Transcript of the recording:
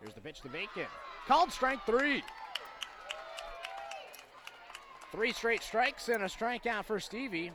Here's the pitch to Bacon. Called strike three. Three straight strikes and a strikeout for Stevie.